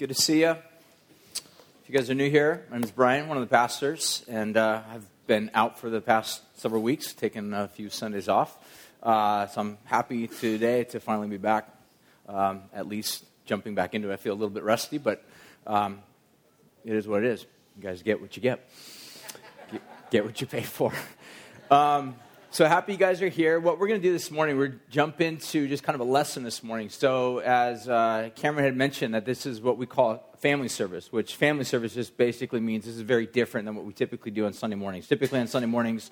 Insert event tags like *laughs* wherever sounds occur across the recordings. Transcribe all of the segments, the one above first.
Good to see you. If you guys are new here, my name is Brian, one of the pastors, and uh, I've been out for the past several weeks, taking a few Sundays off. Uh, so I'm happy today to finally be back, um, at least jumping back into it. I feel a little bit rusty, but um, it is what it is. You guys get what you get, get, get what you pay for. *laughs* Um, so happy you guys are here. What we're going to do this morning, we're jump into just kind of a lesson this morning. So as uh, Cameron had mentioned, that this is what we call family service, which family service just basically means this is very different than what we typically do on Sunday mornings. Typically on Sunday mornings,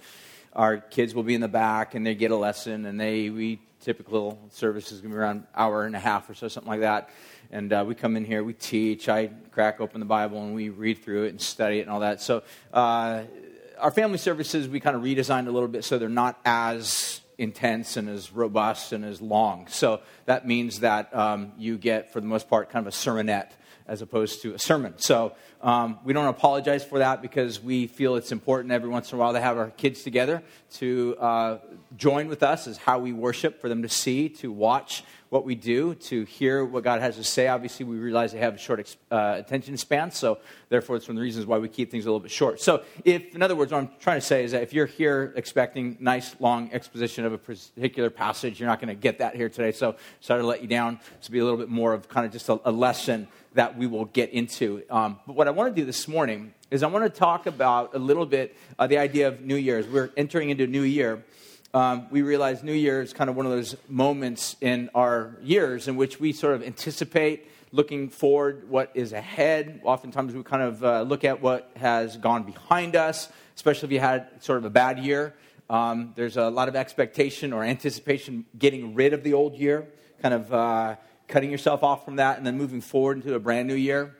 our kids will be in the back and they get a lesson, and they we typical service is going to be around an hour and a half or so, something like that. And uh, we come in here, we teach. I crack open the Bible and we read through it and study it and all that. So. Uh, our family services we kind of redesigned a little bit so they're not as intense and as robust and as long. So that means that um, you get, for the most part, kind of a sermonette as opposed to a sermon. So um, we don't apologize for that because we feel it's important every once in a while to have our kids together to uh, join with us as how we worship, for them to see, to watch what we do, to hear what God has to say. Obviously, we realize they have a short uh, attention span, so therefore, it's one of the reasons why we keep things a little bit short. So, if, in other words, what I'm trying to say is that if you're here expecting nice, long exposition of a particular passage, you're not going to get that here today. So, sorry to let you down. Will be a little bit more of kind of just a, a lesson that we will get into. Um, but what I want to do this morning is I want to talk about a little bit uh, the idea of New Year's. We're entering into a new year um, we realize New Year is kind of one of those moments in our years in which we sort of anticipate looking forward what is ahead. Oftentimes we kind of uh, look at what has gone behind us, especially if you had sort of a bad year. Um, there's a lot of expectation or anticipation getting rid of the old year, kind of uh, cutting yourself off from that, and then moving forward into a brand new year.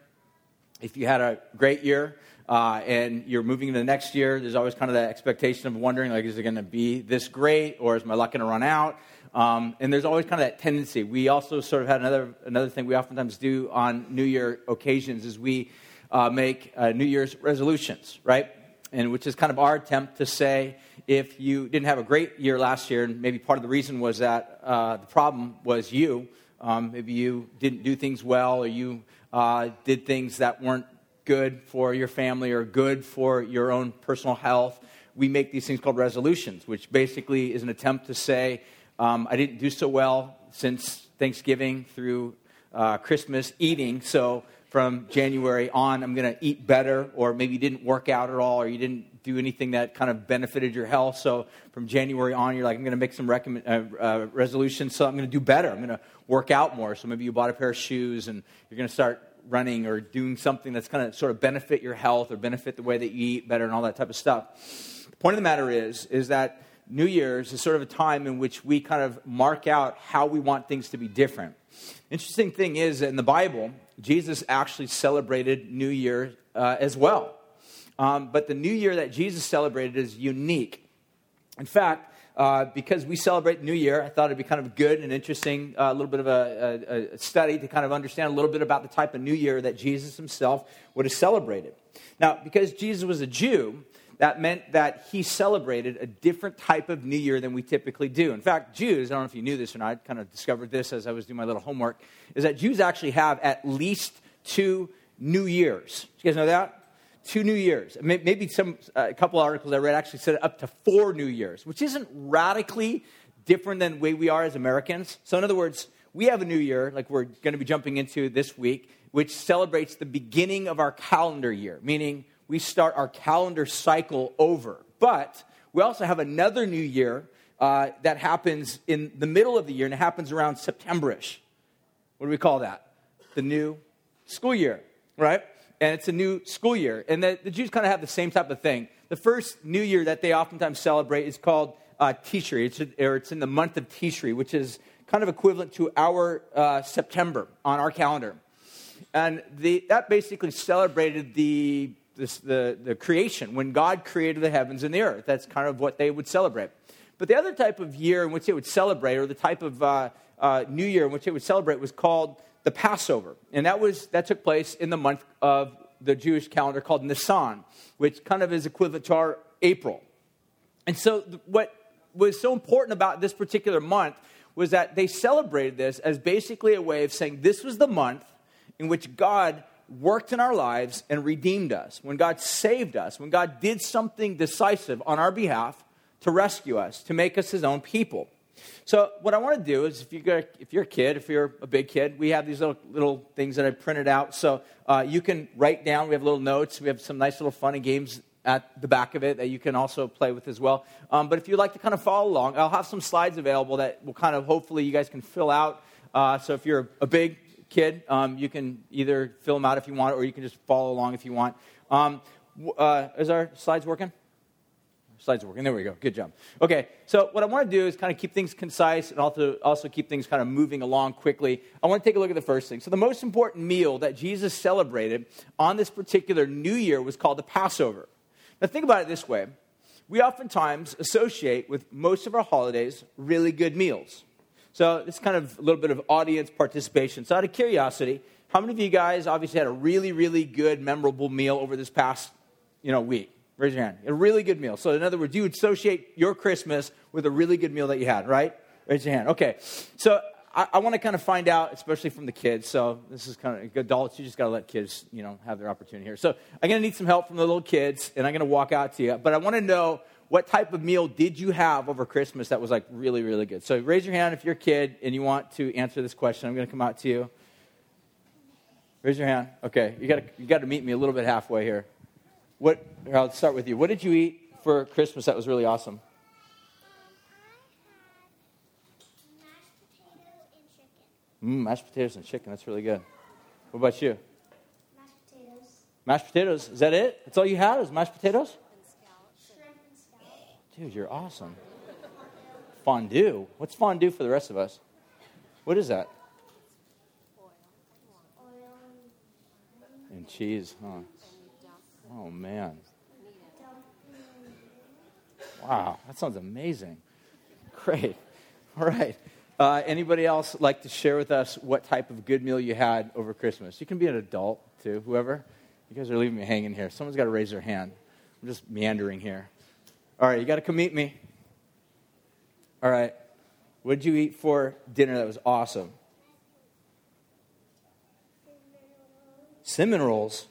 If you had a great year, uh, and you're moving into the next year, there's always kind of that expectation of wondering, like, is it going to be this great, or is my luck going to run out? Um, and there's always kind of that tendency. We also sort of had another another thing we oftentimes do on New Year occasions is we uh, make uh, New Year's resolutions, right? And which is kind of our attempt to say if you didn't have a great year last year, and maybe part of the reason was that uh, the problem was you. Um, maybe you didn't do things well, or you uh, did things that weren't good for your family or good for your own personal health, we make these things called resolutions, which basically is an attempt to say, um, I didn't do so well since Thanksgiving through uh, Christmas eating, so from January on, I'm going to eat better, or maybe you didn't work out at all, or you didn't do anything that kind of benefited your health. So from January on, you're like, I'm going to make some recommend, uh, uh, resolutions, so I'm going to do better. I'm going to work out more. So maybe you bought a pair of shoes and you're going to start running or doing something that's going to sort of benefit your health or benefit the way that you eat better and all that type of stuff. The point of the matter is, is that New Year's is sort of a time in which we kind of mark out how we want things to be different. Interesting thing is in the Bible, Jesus actually celebrated New Year uh, as well. Um, but the New Year that Jesus celebrated is unique. In fact, uh, because we celebrate New Year, I thought it'd be kind of good and interesting, uh, a little bit of a, a, a, study to kind of understand a little bit about the type of New Year that Jesus himself would have celebrated. Now, because Jesus was a Jew, that meant that he celebrated a different type of New Year than we typically do. In fact, Jews, I don't know if you knew this or not, I kind of discovered this as I was doing my little homework, is that Jews actually have at least two New Years. you guys know that? Two New Years. Maybe some uh, a couple articles I read actually said up to four New Years, which isn't radically different than the way we are as Americans. So, in other words, we have a new year, like we're going to be jumping into this week, which celebrates the beginning of our calendar year, meaning we start our calendar cycle over. But we also have another new year uh, that happens in the middle of the year, and it happens around Septemberish. What do we call that? The new school year, right? And it's a new school year. And the, the Jews kind of have the same type of thing. The first new year that they oftentimes celebrate is called uh, Tishri, it's, or it's in the month of Tishri, which is kind of equivalent to our uh, September on our calendar. And the, that basically celebrated the, this, the, the creation, when God created the heavens and the earth. That's kind of what they would celebrate. But the other type of year in which they would celebrate, or the type of uh, uh new year in which they would celebrate, was called the Passover. And that, was, that took place in the month of the Jewish calendar called Nisan, which kind of is equivalent to our April. And so, what was so important about this particular month was that they celebrated this as basically a way of saying this was the month in which God worked in our lives and redeemed us, when God saved us, when God did something decisive on our behalf to rescue us, to make us his own people. So, what I want to do is, if you're, if you're a kid, if you're a big kid, we have these little, little things that I printed out. So, uh, you can write down, we have little notes, we have some nice little funny games at the back of it that you can also play with as well. Um, but if you'd like to kind of follow along, I'll have some slides available that will kind of hopefully you guys can fill out. Uh, so, if you're a big kid, um, you can either fill them out if you want, or you can just follow along if you want. Um, uh, is our slides working? Slides are working. There we go. Good job. Okay, so what I want to do is kind of keep things concise and also, also keep things kind of moving along quickly. I want to take a look at the first thing. So, the most important meal that Jesus celebrated on this particular new year was called the Passover. Now, think about it this way we oftentimes associate with most of our holidays really good meals. So, this is kind of a little bit of audience participation. So, out of curiosity, how many of you guys obviously had a really, really good, memorable meal over this past you know, week? Raise your hand. A really good meal. So, in other words, you would associate your Christmas with a really good meal that you had, right? Raise your hand. Okay. So, I, I want to kind of find out, especially from the kids. So, this is kind of adults. You just got to let kids, you know, have their opportunity here. So, I'm going to need some help from the little kids, and I'm going to walk out to you. But I want to know what type of meal did you have over Christmas that was like really, really good? So, raise your hand if you're a kid and you want to answer this question. I'm going to come out to you. Raise your hand. Okay. You got you got to meet me a little bit halfway here. What, I'll start with you. What did you eat for Christmas that was really awesome? Mm, mashed potatoes and chicken. That's really good. What about you? Mashed potatoes. Mashed potatoes. Is that it? That's all you had? Is mashed potatoes? Shrimp and scallops. Dude, you're awesome. Fondue. What's fondue for the rest of us? What is that? Oil And cheese, huh? Oh man. Wow, that sounds amazing. Great. All right. Uh, anybody else like to share with us what type of good meal you had over Christmas? You can be an adult too, whoever. You guys are leaving me hanging here. Someone's got to raise their hand. I'm just meandering here. All right, you got to come meet me. All right. What did you eat for dinner that was awesome? Cinnamon rolls.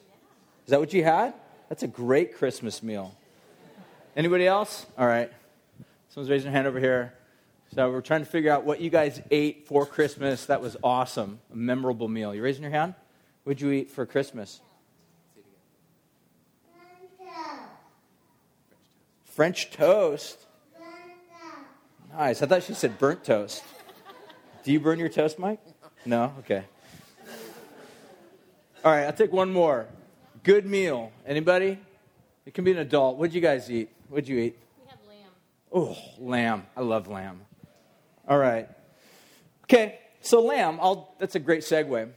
Is that what you had? That's a great Christmas meal. Anybody else? All right. Someone's raising their hand over here. So we're trying to figure out what you guys ate for Christmas. That was awesome. A memorable meal. You raising your hand? What'd you eat for Christmas? French toast. Nice. I thought she said burnt toast. Do you burn your toast, Mike? No? Okay. All right, I'll take one more. Good meal. Anybody? It can be an adult. What'd you guys eat? What'd you eat? We had lamb. Oh, lamb. I love lamb. All right. Okay, so lamb, I'll, that's a great segue.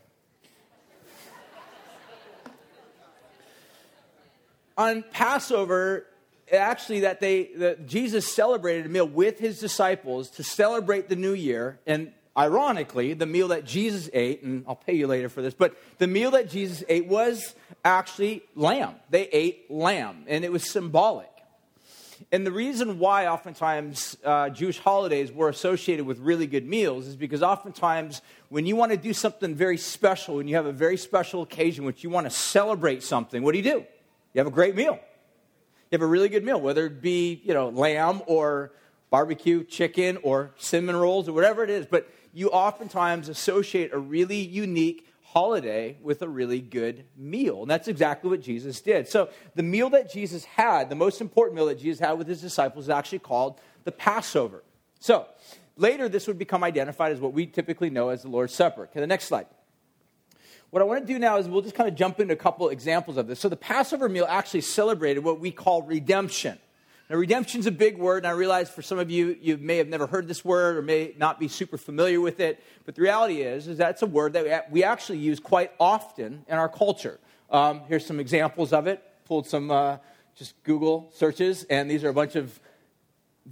On Passover, actually, that they that Jesus celebrated a meal with his disciples to celebrate the new year, and ironically, the meal that Jesus ate, and I'll pay you later for this, but the meal that Jesus ate was actually lamb. They ate lamb, and it was symbolic. And the reason why oftentimes uh, Jewish holidays were associated with really good meals is because oftentimes when you want to do something very special, when you have a very special occasion, which you want to celebrate something, what do you do? You have a great meal. You have a really good meal, whether it be, you know, lamb or barbecue chicken or cinnamon rolls or whatever it is. But you oftentimes associate a really unique holiday with a really good meal. And that's exactly what Jesus did. So, the meal that Jesus had, the most important meal that Jesus had with his disciples, is actually called the Passover. So, later this would become identified as what we typically know as the Lord's Supper. Okay, the next slide. What I want to do now is we'll just kind of jump into a couple examples of this. So, the Passover meal actually celebrated what we call redemption. Now, redemption's a big word, and I realize for some of you, you may have never heard this word or may not be super familiar with it. But the reality is, is that's a word that we actually use quite often in our culture. Um, here's some examples of it. Pulled some uh, just Google searches, and these are a bunch of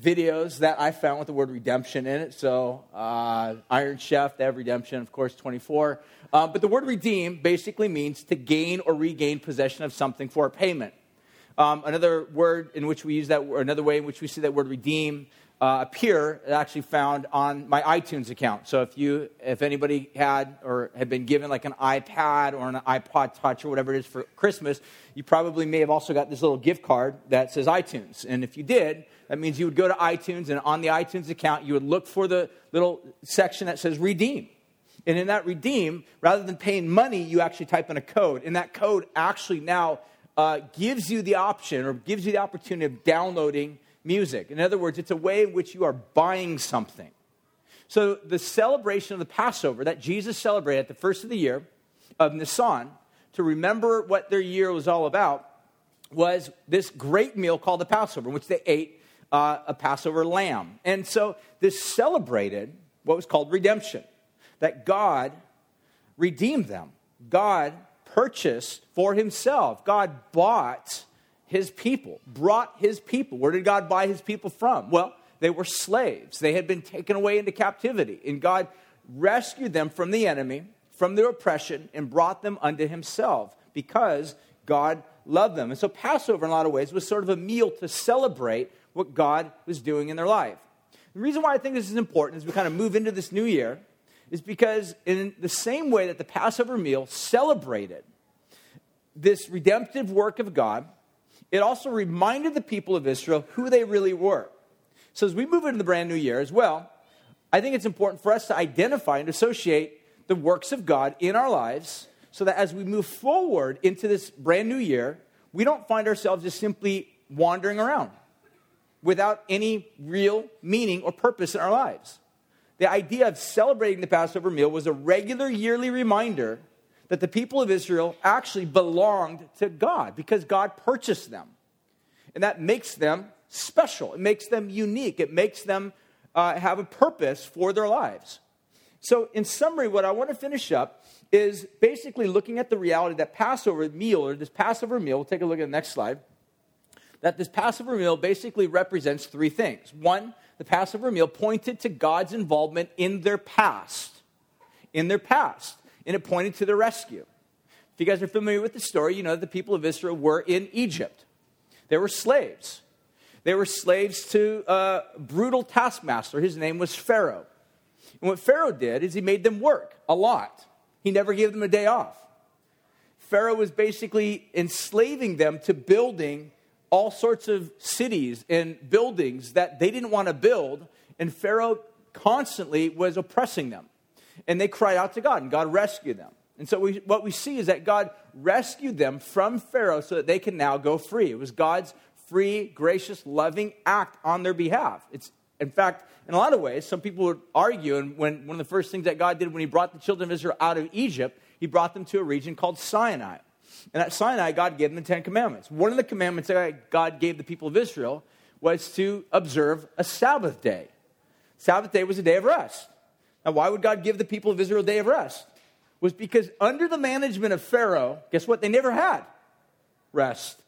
videos that I found with the word redemption in it. So, uh, Iron Chef, they have redemption, of course, 24. Uh, but the word redeem basically means to gain or regain possession of something for a payment. Um, another word in which we use that, another way in which we see that word redeem uh, appear is actually found on my iTunes account. So if you, if anybody had or had been given like an iPad or an iPod Touch or whatever it is for Christmas, you probably may have also got this little gift card that says iTunes. And if you did, that means you would go to iTunes and on the iTunes account, you would look for the little section that says redeem. And in that redeem, rather than paying money, you actually type in a code. And that code actually now uh, gives you the option or gives you the opportunity of downloading music. In other words, it's a way in which you are buying something. So the celebration of the Passover that Jesus celebrated at the first of the year of Nisan, to remember what their year was all about, was this great meal called the Passover, in which they ate uh, a Passover lamb. And so this celebrated what was called redemption, that God redeemed them. God purchased for himself. God bought his people, brought his people. Where did God buy his people from? Well, they were slaves. They had been taken away into captivity, and God rescued them from the enemy, from their oppression, and brought them unto himself because God loved them. And so, Passover, in a lot of ways, was sort of a meal to celebrate what God was doing in their life. The reason why I think this is important as we kind of move into this new year is because, in the same way that the Passover meal celebrated this redemptive work of God, it also reminded the people of Israel who they really were. So as we move into the brand new year as well, I think it's important for us to identify and associate the works of God in our lives so that as we move forward into this brand new year, we don't find ourselves just simply wandering around without any real meaning or purpose in our lives. The idea of celebrating the Passover meal was a regular yearly reminder that the people of Israel actually belonged to God because God purchased them. And that makes them special, it makes them unique, it makes them uh, have a purpose for their lives. So, in summary, what I want to finish up is basically looking at the reality that Passover meal, or this Passover meal, we'll take a look at the next slide, that this Passover meal basically represents three things. One, the Passover meal pointed to God's involvement in their past. In their past and it pointed to the rescue. If you guys are familiar with the story, you know that the people of Israel were in Egypt. They were slaves. They were slaves to a brutal taskmaster. His name was Pharaoh. And what Pharaoh did is he made them work a lot. He never gave them a day off. Pharaoh was basically enslaving them to building all sorts of cities and buildings that they didn't want to build, and Pharaoh constantly was oppressing them and they cried out to God, and God rescued them. And so we, what we see is that God rescued them from Pharaoh so that they can now go free. It was God's free, gracious, loving act on their behalf. It's, in fact, in a lot of ways, some people would argue, and when one of the first things that God did when He brought the children of Israel out of Egypt, He brought them to a region called Sinai. And at Sinai, God gave them the Ten Commandments. One of the commandments that God gave the people of Israel was to observe a Sabbath day. Sabbath day was a day of rest. Now, why would God give the people of Israel a day of rest? Was because under the management of Pharaoh, guess what? They never had rest.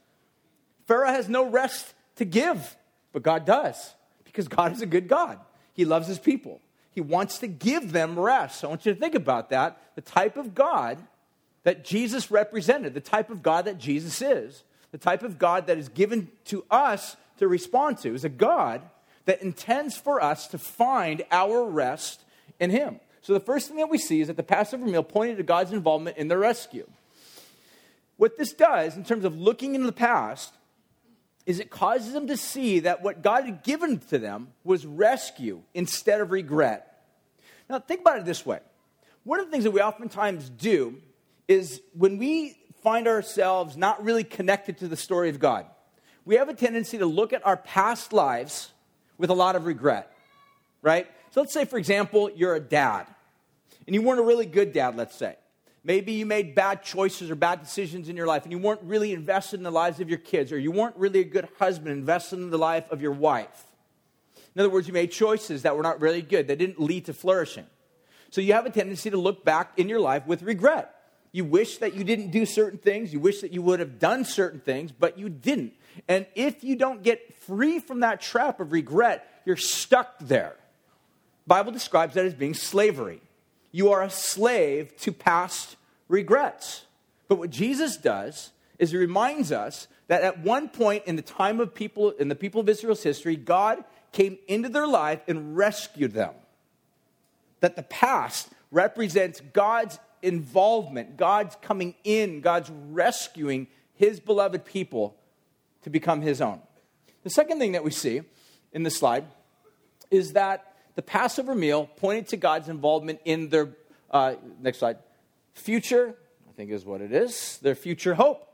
Pharaoh has no rest to give, but God does because God is a good God. He loves his people. He wants to give them rest. So I want you to think about that. The type of God that Jesus represented, the type of God that Jesus is, the type of God that is given to us to respond to, is a God that intends for us to find our rest in Him. So the first thing that we see is that the Passover meal pointed to God's involvement in the rescue. What this does, in terms of looking into the past, is it causes them to see that what God had given to them was rescue instead of regret. Now, think about it this way. One of the things that we oftentimes do is when we find ourselves not really connected to the story of God, we have a tendency to look at our past lives with a lot of regret, right? So let's say, for example, you're a dad, and you weren't a really good dad, let's say. Maybe you made bad choices or bad decisions in your life, and you weren't really invested in the lives of your kids, or you weren't really a good husband invested in the life of your wife. In other words, you made choices that were not really good, that didn't lead to flourishing. So you have a tendency to look back in your life with regret. You wish that you didn't do certain things, you wish that you would have done certain things, but you didn't. And if you don't get free from that trap of regret, you're stuck there. Bible describes that as being slavery. You are a slave to past regrets. But what Jesus does is he reminds us that at one point in the time of people in the people of Israel's history, God came into their life and rescued them. That the past represents God's involvement, God's coming in, God's rescuing his beloved people to become his own. The second thing that we see in the slide is that the Passover meal pointed to God's involvement in their, uh, next slide, future, I think is what it is, their future hope.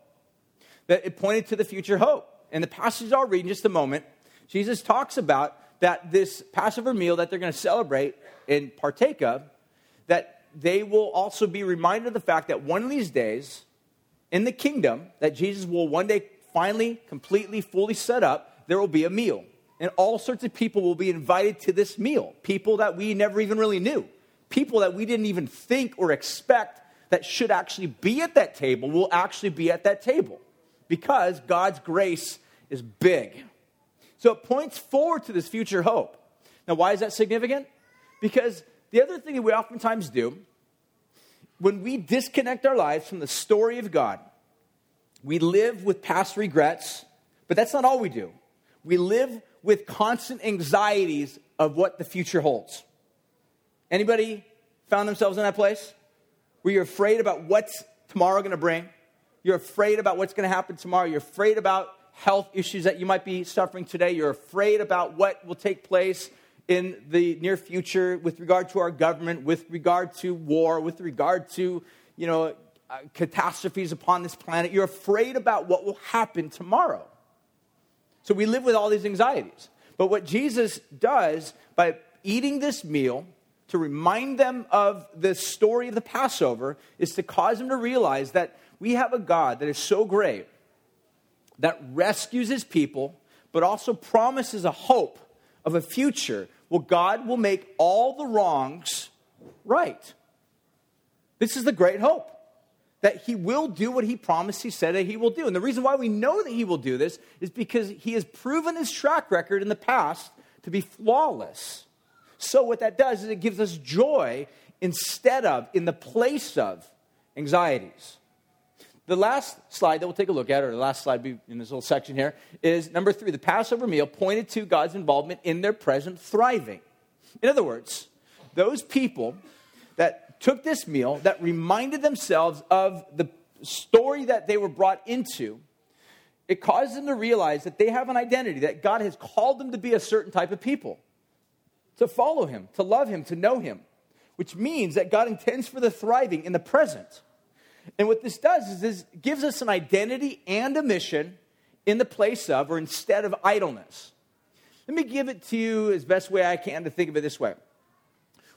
That it pointed to the future hope. And the passage I'll read in just a moment, Jesus talks about that this Passover meal that they're going to celebrate and partake of, that they will also be reminded of the fact that one of these days in the kingdom that Jesus will one day finally, completely, fully set up, there will be a meal. And all sorts of people will be invited to this meal. People that we never even really knew. People that we didn't even think or expect that should actually be at that table will actually be at that table because God's grace is big. So it points forward to this future hope. Now, why is that significant? Because the other thing that we oftentimes do when we disconnect our lives from the story of God, we live with past regrets, but that's not all we do. We live with constant anxieties of what the future holds. Anybody found themselves in that place? Where you're afraid about what's tomorrow going to bring? You're afraid about what's going to happen tomorrow. You're afraid about health issues that you might be suffering today. You're afraid about what will take place in the near future with regard to our government, with regard to war, with regard to, you know, uh, catastrophes upon this planet. You're afraid about what will happen tomorrow. So we live with all these anxieties. But what Jesus does by eating this meal to remind them of the story of the Passover is to cause them to realize that we have a God that is so great that rescues his people, but also promises a hope of a future well, God will make all the wrongs right. This is the great hope that he will do what he promised he said that he will do. And the reason why we know that he will do this is because he has proven his track record in the past to be flawless. So, what that does is it gives us joy instead of, in the place of, anxieties. The last slide that we'll take a look at, or the last slide in this little section here, is number three. The Passover meal pointed to God's involvement in their present thriving. In other words, those people that took this meal, that reminded themselves of the story that they were brought into, it caused them to realize that they have an identity, that God has called them to be a certain type of people, to follow Him, to love Him, to know Him, which means that God intends for the thriving in the present. And what this does is this gives us an identity and a mission in the place of or instead of idleness. Let me give it to you as best way I can to think of it this way.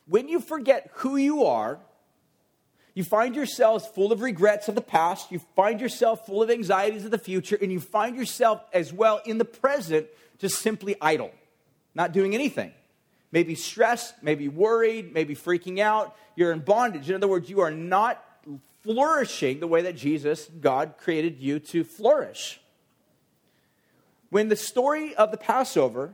When you forget who you are, you find yourselves full of regrets of the past, you find yourself full of anxieties of the future, and you find yourself as well in the present just simply idle, not doing anything. Maybe stressed, maybe worried, maybe freaking out. You're in bondage. In other words, you are not flourishing the way that Jesus, God, created you to flourish. When the story of the Passover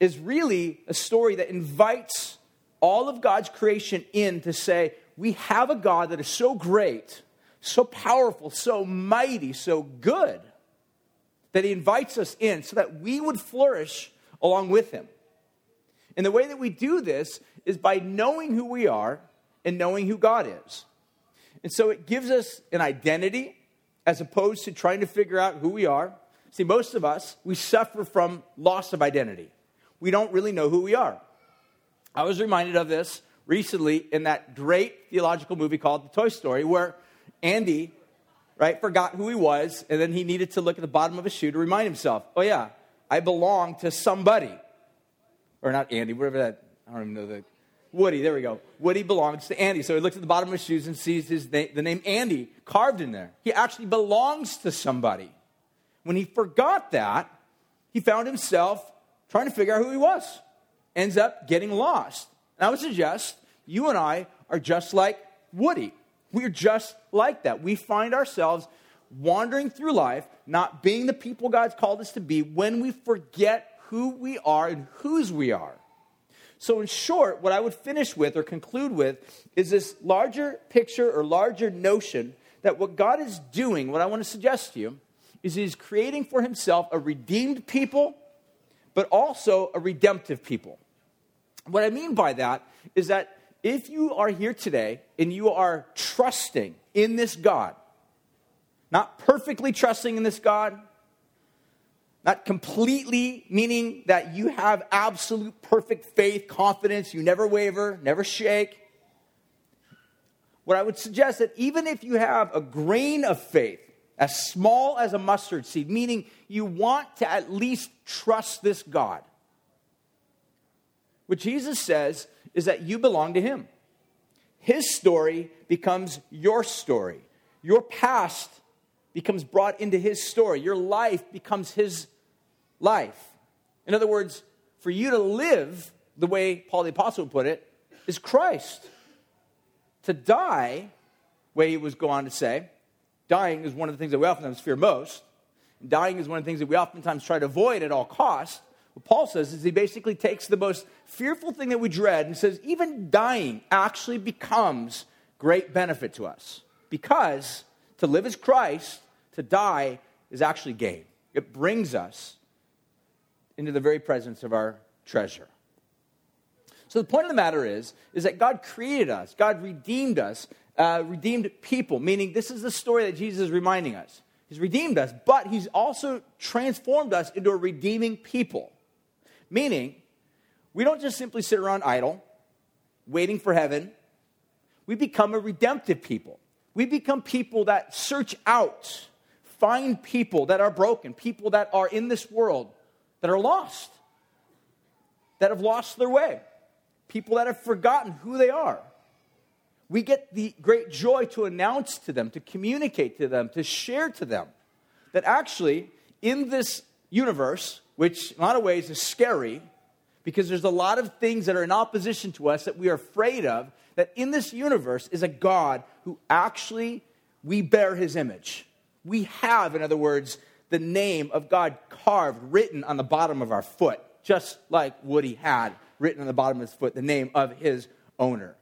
is really a story that invites all of God's creation in to say, we have a God that is so great, so powerful, so mighty, so good, that he invites us in so that we would flourish along with him. And the way that we do this is by knowing who we are and knowing who God is. And so it gives us an identity as opposed to trying to figure out who we are. See, most of us, we suffer from loss of identity. We don't really know who we are. I was reminded of this recently in that great theological movie called The Toy Story, where Andy, right, forgot who he was, and then he needed to look at the bottom of his shoe to remind himself, oh, yeah, I belong to somebody. Or not Andy, whatever that, I don't even know the Woody, there we go. Woody belongs to Andy. So he looks at the bottom of his shoes and sees his na- the name Andy carved in there. He actually belongs to somebody. When he forgot that, he found himself trying to figure out who he was. Ends up getting lost. And I would suggest you and I are just like Woody. We're just like that. We find ourselves wandering through life, not being the people God's called us to be, when we forget who we are and whose we are. So, in short, what I would finish with or conclude with is this larger picture or larger notion that what God is doing, what I want to suggest to you, is He's creating for Himself a redeemed people, but also a redemptive people. What I mean by that is that if you are here today and you are trusting in this God, not perfectly trusting in this God, not completely meaning that you have absolute perfect faith, confidence, you never waver, never shake. What I would suggest that even if you have a grain of faith, as small as a mustard seed, meaning you want to at least trust this God, what Jesus says is that you belong to Him. His story becomes your story. Your past becomes brought into His story. Your life becomes His life. In other words, for you to live the way Paul the Apostle put it, is Christ. To die, way he was go on to say, dying is one of the things that we oftentimes fear most. Dying is one of the things that we oftentimes try to avoid at all costs. What Paul says is he basically takes the most fearful thing that we dread and says, even dying actually becomes great benefit to us. Because to live as Christ, to die is actually gain. It brings us into the very presence of our treasure. So the point of the matter is, is that God created us, God redeemed us, uh, redeemed people, meaning this is the story that Jesus is reminding us. He's redeemed us, but he's also transformed us into a redeeming people. Meaning, we don't just simply sit around idle, waiting for heaven. We become a redemptive people. We become people that search out, find people that are broken, people that are in this world that are lost, that have lost their way, people that have forgotten who they are. We get the great joy to announce to them, to communicate to them, to share to them that actually, in this universe, which in a lot of ways is scary because there's a lot of things that are in opposition to us that we are afraid of, that in this universe is a God who actually we bear his image. We have, in other words, the name of God carved, written on the bottom of our foot, just like Woody had written on the bottom of his foot the name of his owner.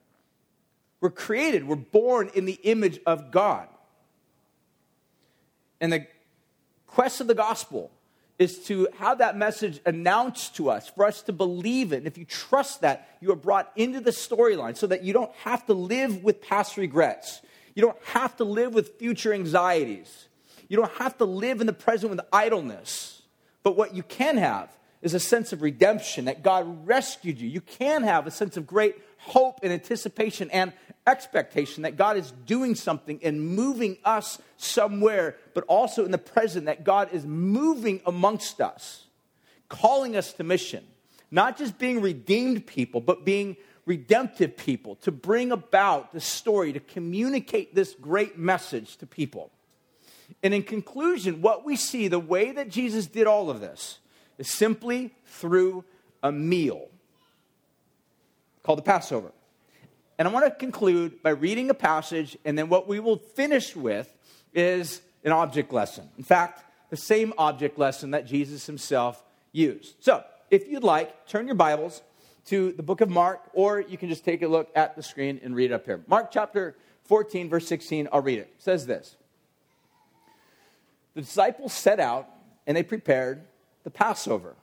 We're created, we're born in the image of God. And the quest of the gospel is to have that message announced to us, for us to believe it. And if you trust that, you are brought into the storyline so that you don't have to live with past regrets. You don't have to live with future anxieties. You don't have to live in the present with idleness. But what you can have is a sense of redemption that God rescued you. You can have a sense of great hope and anticipation and expectation that God is doing something and moving us somewhere, but also in the present that God is moving amongst us, calling us to mission. Not just being redeemed people, but being redemptive people to bring about the story, to communicate this great message to people. And in conclusion, what we see, the way that Jesus did all of this, is simply through a meal called the Passover. And I want to conclude by reading a passage, and then what we will finish with is an object lesson. In fact, the same object lesson that Jesus himself used. So, if you'd like, turn your Bibles to the book of Mark, or you can just take a look at the screen and read it up here. Mark chapter 14, verse 16, I'll read it. it says this The disciples set out and they prepared the Passover.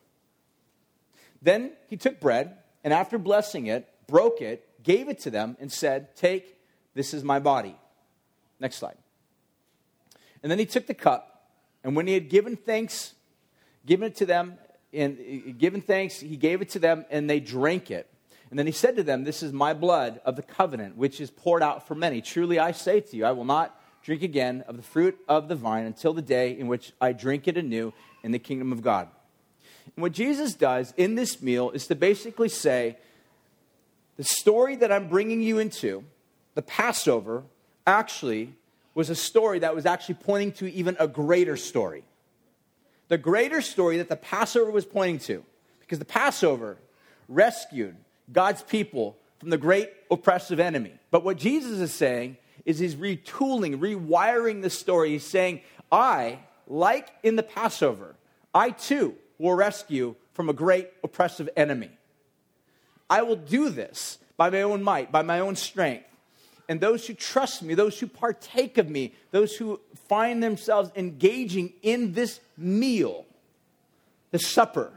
Then he took bread, and after blessing it, broke it, gave it to them, and said, Take, this is my body. Next slide. And then he took the cup, and when he had given thanks, given it to them, and uh, given thanks, he gave it to them, and they drank it. And then he said to them, This is my blood of the covenant, which is poured out for many. Truly I say to you, I will not drink again of the fruit of the vine until the day in which I drink it anew in the kingdom of God. And what Jesus does in this meal is to basically say, the story that I'm bringing you into, the Passover, actually was a story that was actually pointing to even a greater story. The greater story that the Passover was pointing to, because the Passover rescued God's people from the great oppressive enemy. But what Jesus is saying is he's retooling, rewiring the story. He's saying, I, like in the Passover, I too will rescue from a great oppressive enemy. I will do this by my own might, by my own strength. And those who trust me, those who partake of me, those who find themselves engaging in this meal, the supper,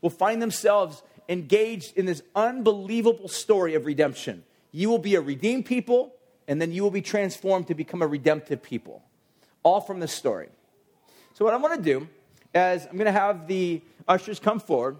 will find themselves engaged in this unbelievable story of redemption. You will be a redeemed people, and then you will be transformed to become a redemptive people. All from this story. So, what I want to do is I'm going to have the ushers come forward,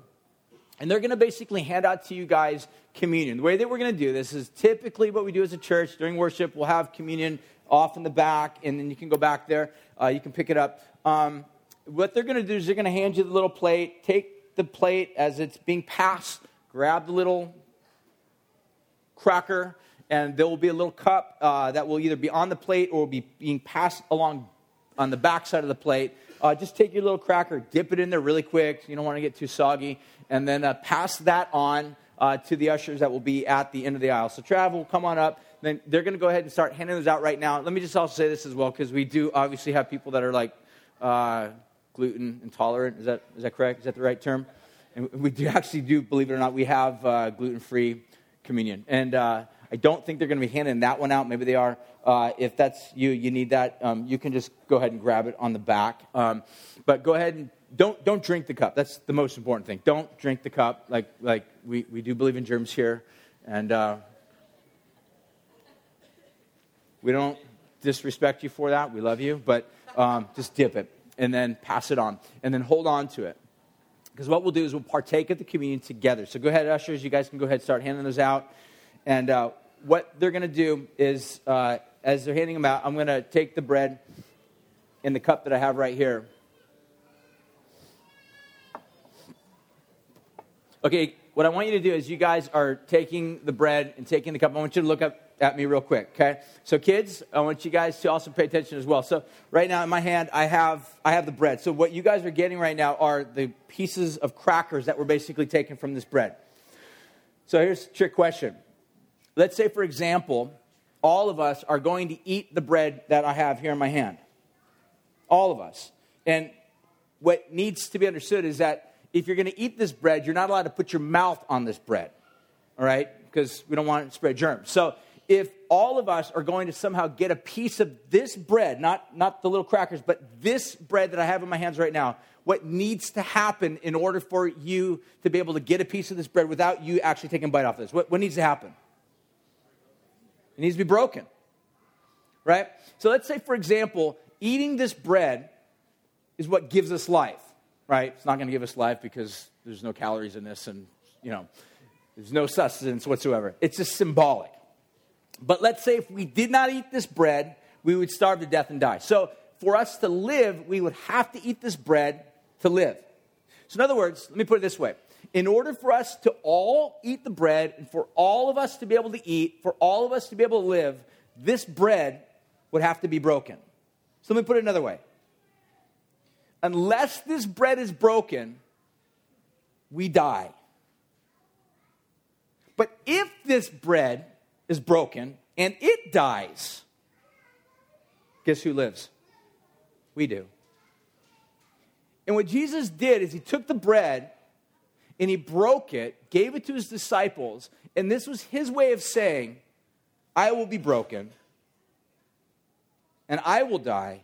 and they're going to basically hand out to you guys communion. The way that we're going to do this is typically what we do as a church during worship, we'll have communion off in the back, and then you can go back there. Uh, you can pick it up. Um, what they're going to do is they're going to hand you the little plate. Take the plate as it's being passed, grab the little cracker, and there will be a little cup uh, that will either be on the plate or will be being passed along on the back side of the plate. Uh, just take your little cracker, dip it in there really quick. You don't want to get too soggy. And then uh, pass that on uh, to the ushers that will be at the end of the aisle. So, Travel, come on up. Then they're going to go ahead and start handing those out right now. Let me just also say this as well, because we do obviously have people that are like uh, gluten intolerant. Is that, is that correct? Is that the right term? And we do actually do, believe it or not, we have uh, gluten free communion. And I don't think they're going to be handing that one out. Maybe they are. Uh, if that's you, you need that, um, you can just go ahead and grab it on the back. Um, but go ahead and don't, don't drink the cup. That's the most important thing. Don't drink the cup. Like, like we, we do believe in germs here. And uh, we don't disrespect you for that. We love you. But um, just dip it and then pass it on. And then hold on to it. Because what we'll do is we'll partake of the communion together. So go ahead, ushers. You guys can go ahead and start handing those out. And uh, what they're going to do is, uh, as they're handing them out, I'm going to take the bread in the cup that I have right here. Okay, what I want you to do is you guys are taking the bread and taking the cup. I want you to look up at me real quick, okay? So kids, I want you guys to also pay attention as well. So right now in my hand I have I have the bread. So what you guys are getting right now are the pieces of crackers that were basically taken from this bread. So here's a trick question. Let's say, for example, all of us are going to eat the bread that I have here in my hand. All of us. And what needs to be understood is that if you're going to eat this bread, you're not allowed to put your mouth on this bread, all right? Because we don't want to spread germs. So if all of us are going to somehow get a piece of this bread, not, not the little crackers, but this bread that I have in my hands right now, what needs to happen in order for you to be able to get a piece of this bread without you actually taking a bite off this? What, what needs to happen? It needs to be broken. Right? So let's say, for example, eating this bread is what gives us life. Right? It's not going to give us life because there's no calories in this and, you know, there's no sustenance whatsoever. It's just symbolic. But let's say if we did not eat this bread, we would starve to death and die. So for us to live, we would have to eat this bread to live. So, in other words, let me put it this way in order for us to all eat the bread and for all of us to be able to eat, for all of us to be able to live, this bread would have to be broken. So let me put it another way. Unless this bread is broken, we die. But if this bread is broken and it dies, guess who lives? We do. And what Jesus did is he took the bread and he broke it, gave it to his disciples, and this was his way of saying, I will be broken and I will die,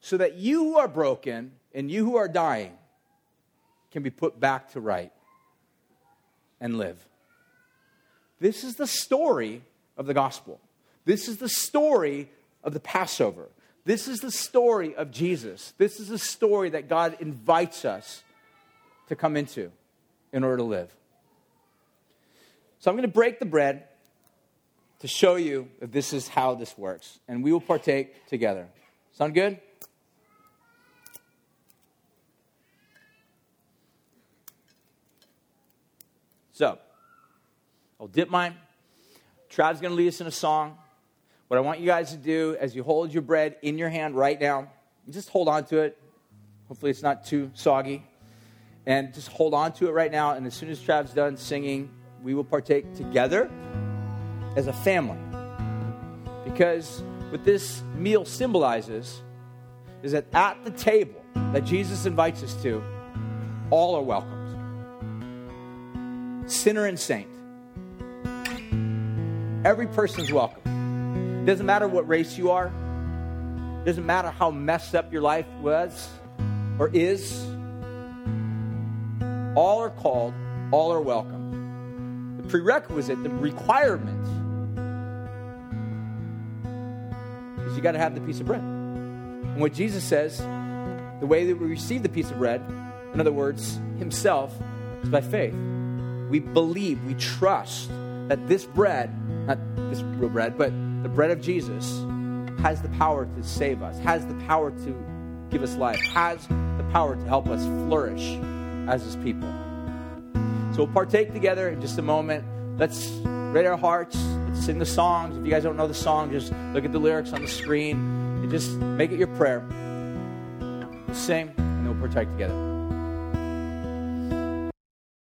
so that you who are broken and you who are dying can be put back to right and live. This is the story of the gospel. This is the story of the Passover. This is the story of Jesus. This is the story that God invites us to come into in order to live. So I'm going to break the bread to show you that this is how this works, and we will partake together. Sound good? So, I'll dip mine. Trav's going to lead us in a song. What I want you guys to do as you hold your bread in your hand right now, just hold on to it. Hopefully, it's not too soggy. And just hold on to it right now. And as soon as Trav's done singing, we will partake together as a family. Because what this meal symbolizes is that at the table that Jesus invites us to, all are welcomed sinner and saint. Every person's welcome. It Doesn't matter what race you are, it doesn't matter how messed up your life was or is All are called, all are welcome. The prerequisite, the requirement, is you got to have the piece of bread. And what Jesus says, the way that we receive the piece of bread, in other words, Himself, is by faith. We believe, we trust that this bread, not this real bread, but the bread of Jesus, has the power to save us, has the power to give us life, has the power to help us flourish as His people. So we'll partake together in just a moment. Let's read our hearts. Let's sing the songs. If you guys don't know the song, just look at the lyrics on the screen and just make it your prayer. We'll sing and we'll partake together.